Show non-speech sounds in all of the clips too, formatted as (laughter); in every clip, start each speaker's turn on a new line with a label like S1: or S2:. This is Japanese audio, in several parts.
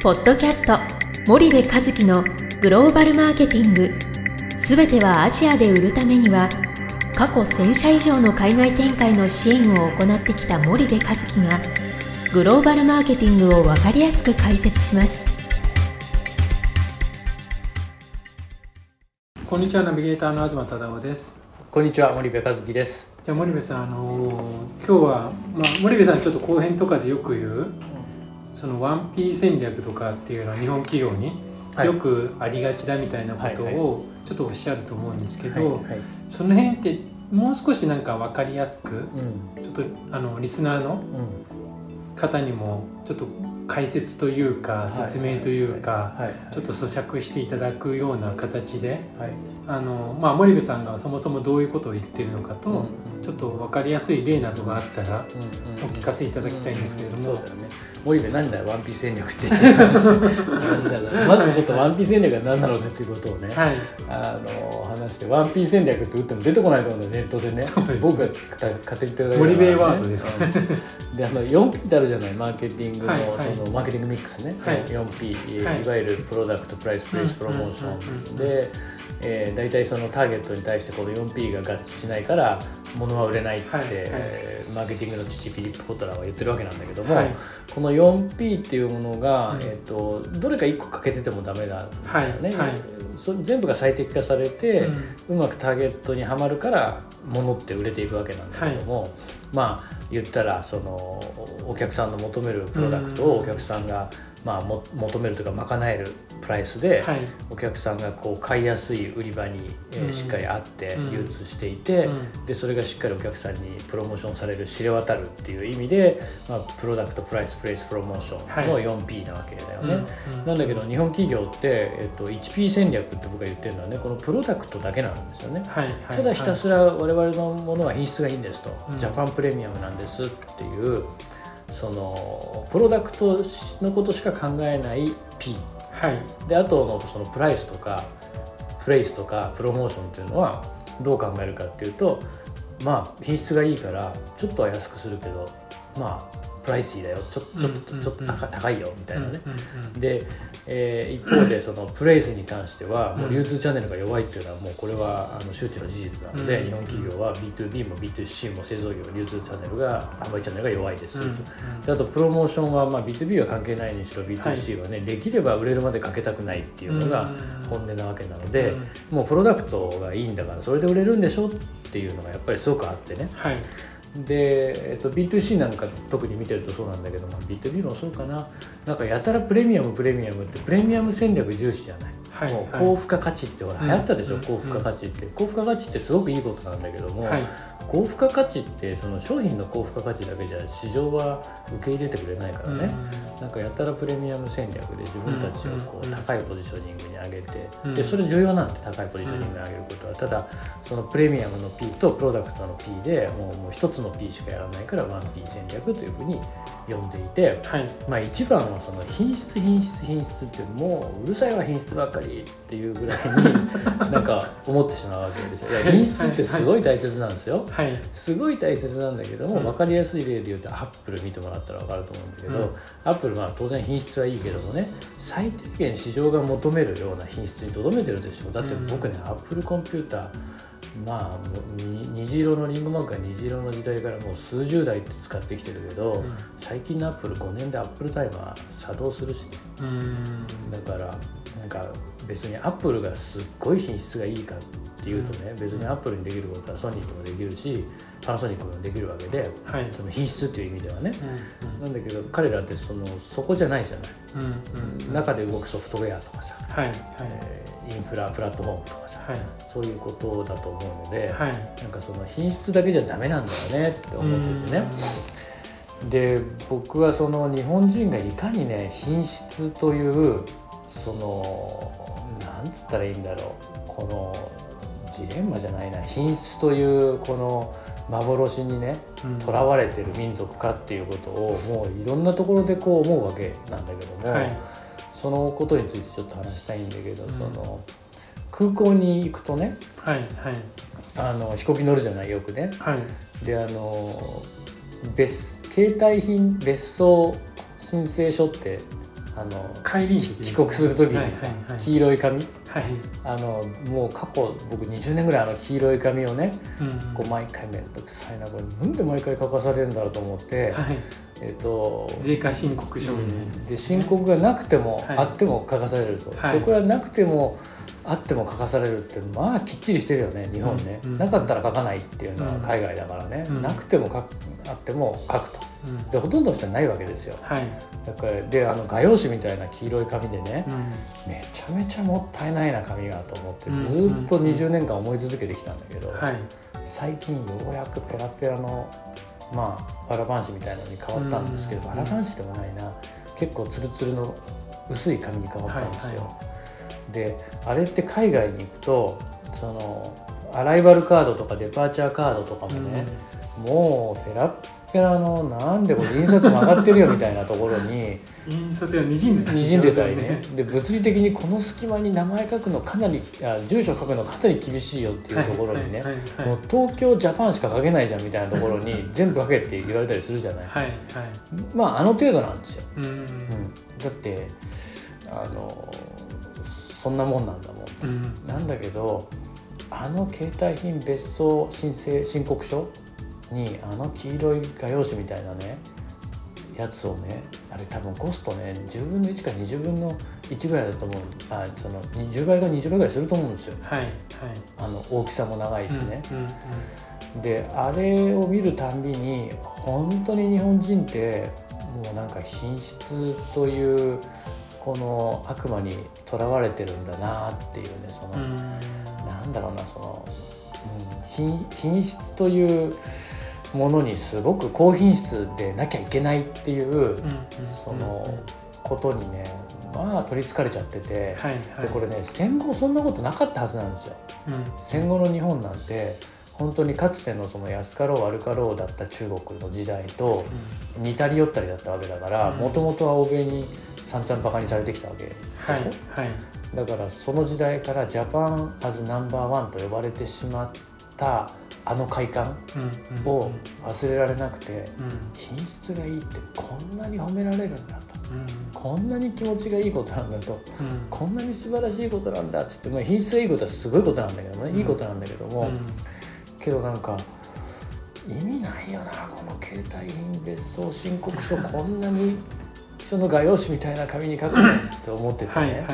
S1: ポッドキャスト森部和樹のグローバルマーケティング。すべてはアジアで売るためには過去1000社以上の海外展開の支援を行ってきた森部和樹がグローバルマーケティングを分かりやすく解説します。
S2: こんにちはナビゲーターの東忠夫です。
S3: こんにちは森部和樹です。
S2: じゃあ森部さんあのー今日は、まあ、森部さんちょっと後編とかでよく言うその 1P 戦略とかっていうのは日本企業に
S3: はい。
S2: よくありがちだみたいなこと
S3: はい
S2: をちょっとおっしゃると思うんですけど、その辺ってもう少しなんか分かりやすく
S3: うん。
S2: ちょっとあのリスナーの
S3: うん。
S2: 方にもちょっと解説というか
S3: はい。
S2: 説明というか
S3: はい。
S2: ちょっと咀嚼していただくような形で
S3: はい
S2: あの、まあ、森部さんがそもそもどういうことを言ってるのかと、
S3: うん。
S2: ちょっと分かりやすい例などがあったら
S3: うんうん
S2: お聞かせいただきたいんですけれども、
S3: そうだよね森部何だよワンピース戦略って言ってる話話だから。(laughs) まずちょっとワンピース戦略が何だろうかっていうことをね、
S2: はい。
S3: あの話してワンピース戦略って打っても出てこないと思うんだよネットで (laughs) ね。僕が勝手に言ってるだけだから、
S2: 森部ワードですか
S3: うん。であの 4P ってあるじゃないマーケティングの,、
S2: はいはい。
S3: そのマーケティングミックスね、
S2: はい。
S3: 4P、
S2: はい。
S3: い、わゆるプロダクトプライスプレイスプロモーショ
S2: うんうん。うんうん
S3: ン。で、えー、大体そのターゲットに対してこの 4P が合致しないから物は売れないって、
S2: はいはい。
S3: えーマーケティングの父フィリップ・コトラーは言ってるわけなんだけども、
S2: はい。
S3: この 4P っていうものが、
S2: うん
S3: えー、とどれか1個欠けててもダメなんだよね、それ全部が最適化されて、
S2: うん。
S3: うまくターゲットにはまるから物って売れていくわけなんだけども、まあ言ったらそのお客さんの求めるプロダクトをお客さんが、まあ、も求めるというか賄えるプライスで、
S2: はい。
S3: お客さんがこう買いやすい売り場に、えー
S2: うん。
S3: しっかりあって
S2: うん。
S3: 流通していて、
S2: うん。
S3: でそれがしっかりお客さんにプロモーションされる知れ渡るっていう意味で、まあ、プロダクトプライスプレイスプロモーションの 4P なわけだよね。
S2: うん
S3: なんだけど日本企業って、えっと、1P 戦略って僕が言ってるのはねこのプロダクトだけなんですよね。
S2: はい。はい。
S3: ただひたすら我々のものは品質がいいんですと、
S2: うん。
S3: ジャパンプレミアムなんですっていうそのプロダクトのことしか考えない P
S2: はい。
S3: であとのそのプライスとかプレイスとかプロモーションっていうのはどう考えるかっていうとまあ品質がいいからちょっとは安くするけどまあプライシーだよ。ちょちょっと、
S2: うん
S3: ちょっと高高いよ。みたいなね、で、えー一方でそのプレイスに関しては
S2: うん。
S3: もう流通チャンネルが弱いっていうのはもうこれはあの周知の事実なので、
S2: うん。
S3: 日本企業は B2B も B2C も製造業流通チャンネルが販売チャンネルが弱いです、
S2: うん。
S3: とであとプロモーションは、まあ、B2B は関係ないにしろ B2C はね、できれば売れるまでかけたくないっていうのが本音なわけなので、もうプロダクトがいいんだからそれで売れるんでしょっていうのがやっぱりすごくあってね。
S2: はい
S3: で、えっと、B2C なんか特に見てるとそうなんだけど、まあ、B2B もそうかな。なんかやたらプレミアムプレミアムってプレミアム戦略重視じゃない、
S2: はい
S3: もう
S2: はい。
S3: 高付加価値ってほら
S2: うん
S3: 流行ったでしょ、
S2: うん
S3: 高付加価値って。高付加価値ってすごくいいことなんだけども、
S2: はい
S3: 高付加価値ってその商品の高付加価値だけじゃ市場は受け入れてくれないからね、なんかやたらプレミアム戦略で自分たちをこ
S2: うん
S3: う高いポジショニングに上げて、
S2: うん。
S3: でそれ重要なんで高いポジショニングに上げることは、ただそのプレミアムの P とプロダクトの P でもうもう一つの P しかやらないから 1P 戦略というふうに呼んでいて、
S2: はい。
S3: まあ、一番はその品質品質品質ってもううるさいわ品質ばっかりっていうぐらいになんか思ってしまうわけですよ。いや品質ってすごい大切なんですよ。
S2: はい。
S3: すごい大切なんだけども、
S2: うん。
S3: 分かりやすい例で言うとアップル見てもらったら分かると思うんだけど、
S2: うん。
S3: アップルまあ当然品質はいいけどもね最低限市場が求めるような品質にとどめてるでしょだって僕ね、アップルコンピューターまあ虹色のリングマークが虹色の時代からもう数十代って使ってきてるけど、
S2: ん。
S3: 最近のアップル5年でアップルタイマー作動するしね。
S2: うん。
S3: だからなんか別にアップルがすっごい品質がいいかっていうとね、別にアップルにできることはソニーにもできるしパナソニックにもできるわけで
S2: はい。
S3: その品質っていう意味ではね、
S2: うん
S3: なんだけど彼らってそのそこじゃないじゃない、
S2: うんうん
S3: 中で動くソフトウェアとかさ、
S2: はいはい。
S3: えーインフラプラットフォームとかさ、
S2: はい。
S3: そういうことだと思うので、
S2: はい。
S3: なんかその品質だけじゃダメなんだよねって思っててね。で僕はその日本人がいかにね品質というそのなんつったらいいんだろう。このジレンマじゃないな品質というこの幻にね
S2: うん。
S3: とらわれてる民族かっていうことをもういろんなところでこう思うわけなんだけども、
S2: はい。
S3: そのことについてちょっと話したいんだけど、
S2: うん。
S3: その空港に行くとね
S2: はいはい。
S3: あの飛行機乗るじゃないよくね。
S2: はい。
S3: であの別携帯品別荘申請書ってあの
S2: 帰りに時
S3: 帰国する時に。黄色い紙
S2: はい、
S3: あのもう過去僕20年ぐらいあの黄色い紙をね
S2: うん。
S3: こう毎回面倒くさいなこれなんで毎回書かされるんだろうと思って、
S2: はい、
S3: えっ、と
S2: 税関申告書みたいな、
S3: で申告がなくても、
S2: はい。
S3: あっても書かされると、
S2: はい。
S3: でこれはなくてもあっても書かされるってまあきっちりしてるよね日本ね、
S2: うんうん。
S3: なかったら書かないっていうのは
S2: うん。
S3: 海外だからね、
S2: うん。
S3: なくても書くあっても書くと。
S2: うん。
S3: でほとんどの人はないわけですよ。
S2: はい、
S3: だからであの画用紙みたいな黄色い紙でね、
S2: う
S3: めちゃめちゃもったいないな紙がと思って
S2: うん。
S3: ずーっと20年間思い続けてきたんだけど、
S2: ん、はい、
S3: 最近ようやくペラペラのまあわらばんしみたいなのに変わったんですけど
S2: うん。
S3: わらばんしでもないな。結構ツルツルの薄い紙に変わったんですよ。
S2: はい
S3: であれって海外に行くとそのアライバルカードとかデパーチャーカードとかもね、もうペラッペラのなんでこれ印刷曲がってるよみたいなところに (laughs)
S2: 印刷がにじんでた
S3: にじんでたりね。で物理的にこの隙間に名前書くのかなりあ住所書くのかなり厳しいよっていうところにね、もう東京ジャパンしか書けないじゃんみたいなところに全部書けって言われたりするじゃない、
S2: はいはい。
S3: まああの程度なんですよ、
S2: うん。
S3: うん、だってあのそんなもんなんだもん。
S2: うん。
S3: なんだけどあの携帯品別荘申請申告書にあの黄色い画用紙みたいなねやつをねあれ多分コストね10分の1か20分の1ぐらいだと思う。あその20倍か20倍ぐらいすると思うんですよ。
S2: はいはい。
S3: あの大きさも長いしね、
S2: うんうん。
S3: であれを見るたんびに本当に日本人ってもうなんか品質というこの悪魔にとらわれてるんだなっていうねその、
S2: うん。
S3: なんだろうなその、うん、品品質というものにすごく高品質でなきゃいけないっていうそのことにねまあ取りつかれちゃってて
S2: はいはい。
S3: でこれね戦後そんなことなかったはずなんですよ。
S2: うん。
S3: 戦後の日本なんて本当にかつてのその安かろう悪かろうだった中国の時代と似たり寄ったりだったわけだから
S2: うん。
S3: もともとは欧米に散々バカにされてきたわけでしょ、
S2: はいはい。
S3: だからその時代からジャパンアズナンバーワンと呼ばれてしまったあの快感を忘れられなくて
S2: うん。
S3: 品質がいいってこんなに褒められるんだと。
S2: うん。
S3: こんなに気持ちがいいことなんだと。
S2: うん。
S3: こんなに素晴らしいことなんだっつって、まあ、品質がいいことはすごいことなんだけどもね、
S2: うん。
S3: いいことなんだけども、
S2: うん。
S3: けどなんか意味ないよなこの携帯品別荘申告書こんなにその画用紙みたいな紙に書くのって思っててね、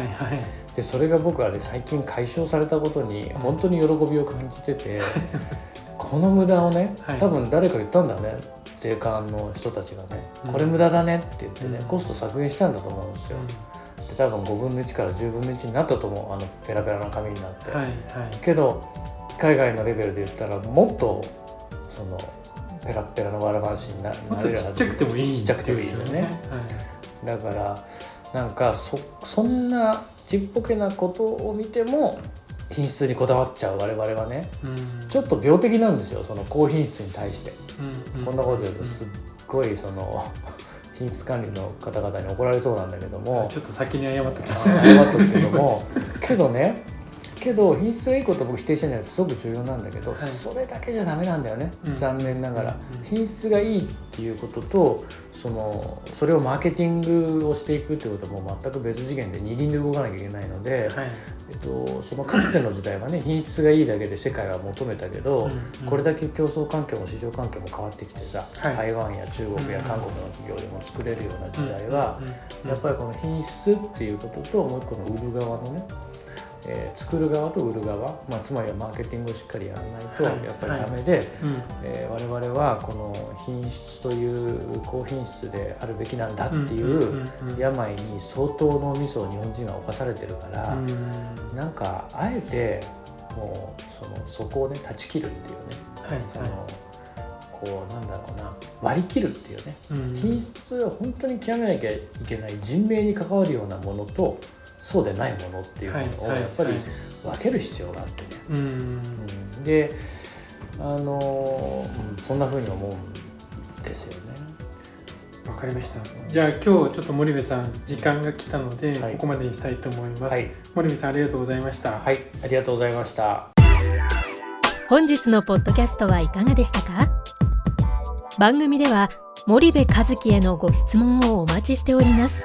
S3: でそれが僕はね最近解消されたことに本当に喜びを感じてて、(laughs) この無駄をね
S2: はい。
S3: 多分誰か言ったんだね税関の人たちがね、
S2: うん。
S3: これ無駄だねって言ってね、
S2: うん。
S3: コスト削減したんだと思うんですよ。で多分5分の1から10分の1になったと思うあのペラペラな紙になって。
S2: はいはい。
S3: けど海外のレベルで言ったらもっとそのペラッペラのわらばんしにな
S2: もっと
S3: なれるはず。
S2: ちっちゃくてもいい
S3: ちっちゃくてもいいよね。
S2: はい
S3: だからなんかそそんなちっぽけなことを見ても品質にこだわっちゃう我々はね。
S2: うん。
S3: ちょっと病的なんですよその高品質に対して、
S2: うんうん。
S3: こんなこと言うとすっごいその (laughs) 品質管理の方々に怒られそうなんだけども。
S2: ちょっと先に謝ってきまし
S3: 謝
S2: た
S3: っとくけども。けどねけど品質がいいことを僕否定してないとすごく重要なんだけど、
S2: はい。
S3: それだけじゃダメなんだよね、
S2: うん。
S3: 残念ながら、
S2: うん
S3: 品質がいいっていうこととそのそれをマーケティングをしていくってことはもう全く別次元で二輪で動かなきゃいけないので、
S2: はい。
S3: えっと、そのかつての時代はね品質がいいだけで世界は求めたけど、
S2: うんうん。
S3: これだけ競争環境も市場環境も変わってきてさ、
S2: はい。
S3: 台湾や中国や韓国の企業でも作れるような時代は、やっぱりこの品質っていうことともう一個の売る側のね、えー作る側と売る側、まあ、つまりはマーケティングをしっかりやらないとや
S2: はい。
S3: っぱりダメで、
S2: うん。
S3: えー我々はこの品質という高品質であるべきなんだっていう
S2: うん
S3: 病に相当のミスを日本人は犯されてるから、
S2: うん。
S3: なんかあえてもうそのそこをね断ち切るっていうね。
S2: はい。
S3: その、こうなんだろうな。割り切るっていうね。
S2: うん。
S3: 品質を本当に極めなきゃいけない人命に関わるようなものとそうでないものっていうものを
S2: はい
S3: やっぱり
S2: はい
S3: 分ける必要があってね。
S2: うん。
S3: うん。であのうんそんな風に思うんですよね。
S2: わかりました。じゃあ今日ちょっと森部さん時間が来たので、
S3: はい。
S2: ここまでにしたいと思います、
S3: はい、
S2: 森部さんありがとうございました、
S3: はい、ありがとうございました。
S1: 本日のポッドキャストはいかがでしたか？番組では森部和樹へのご質問をお待ちしております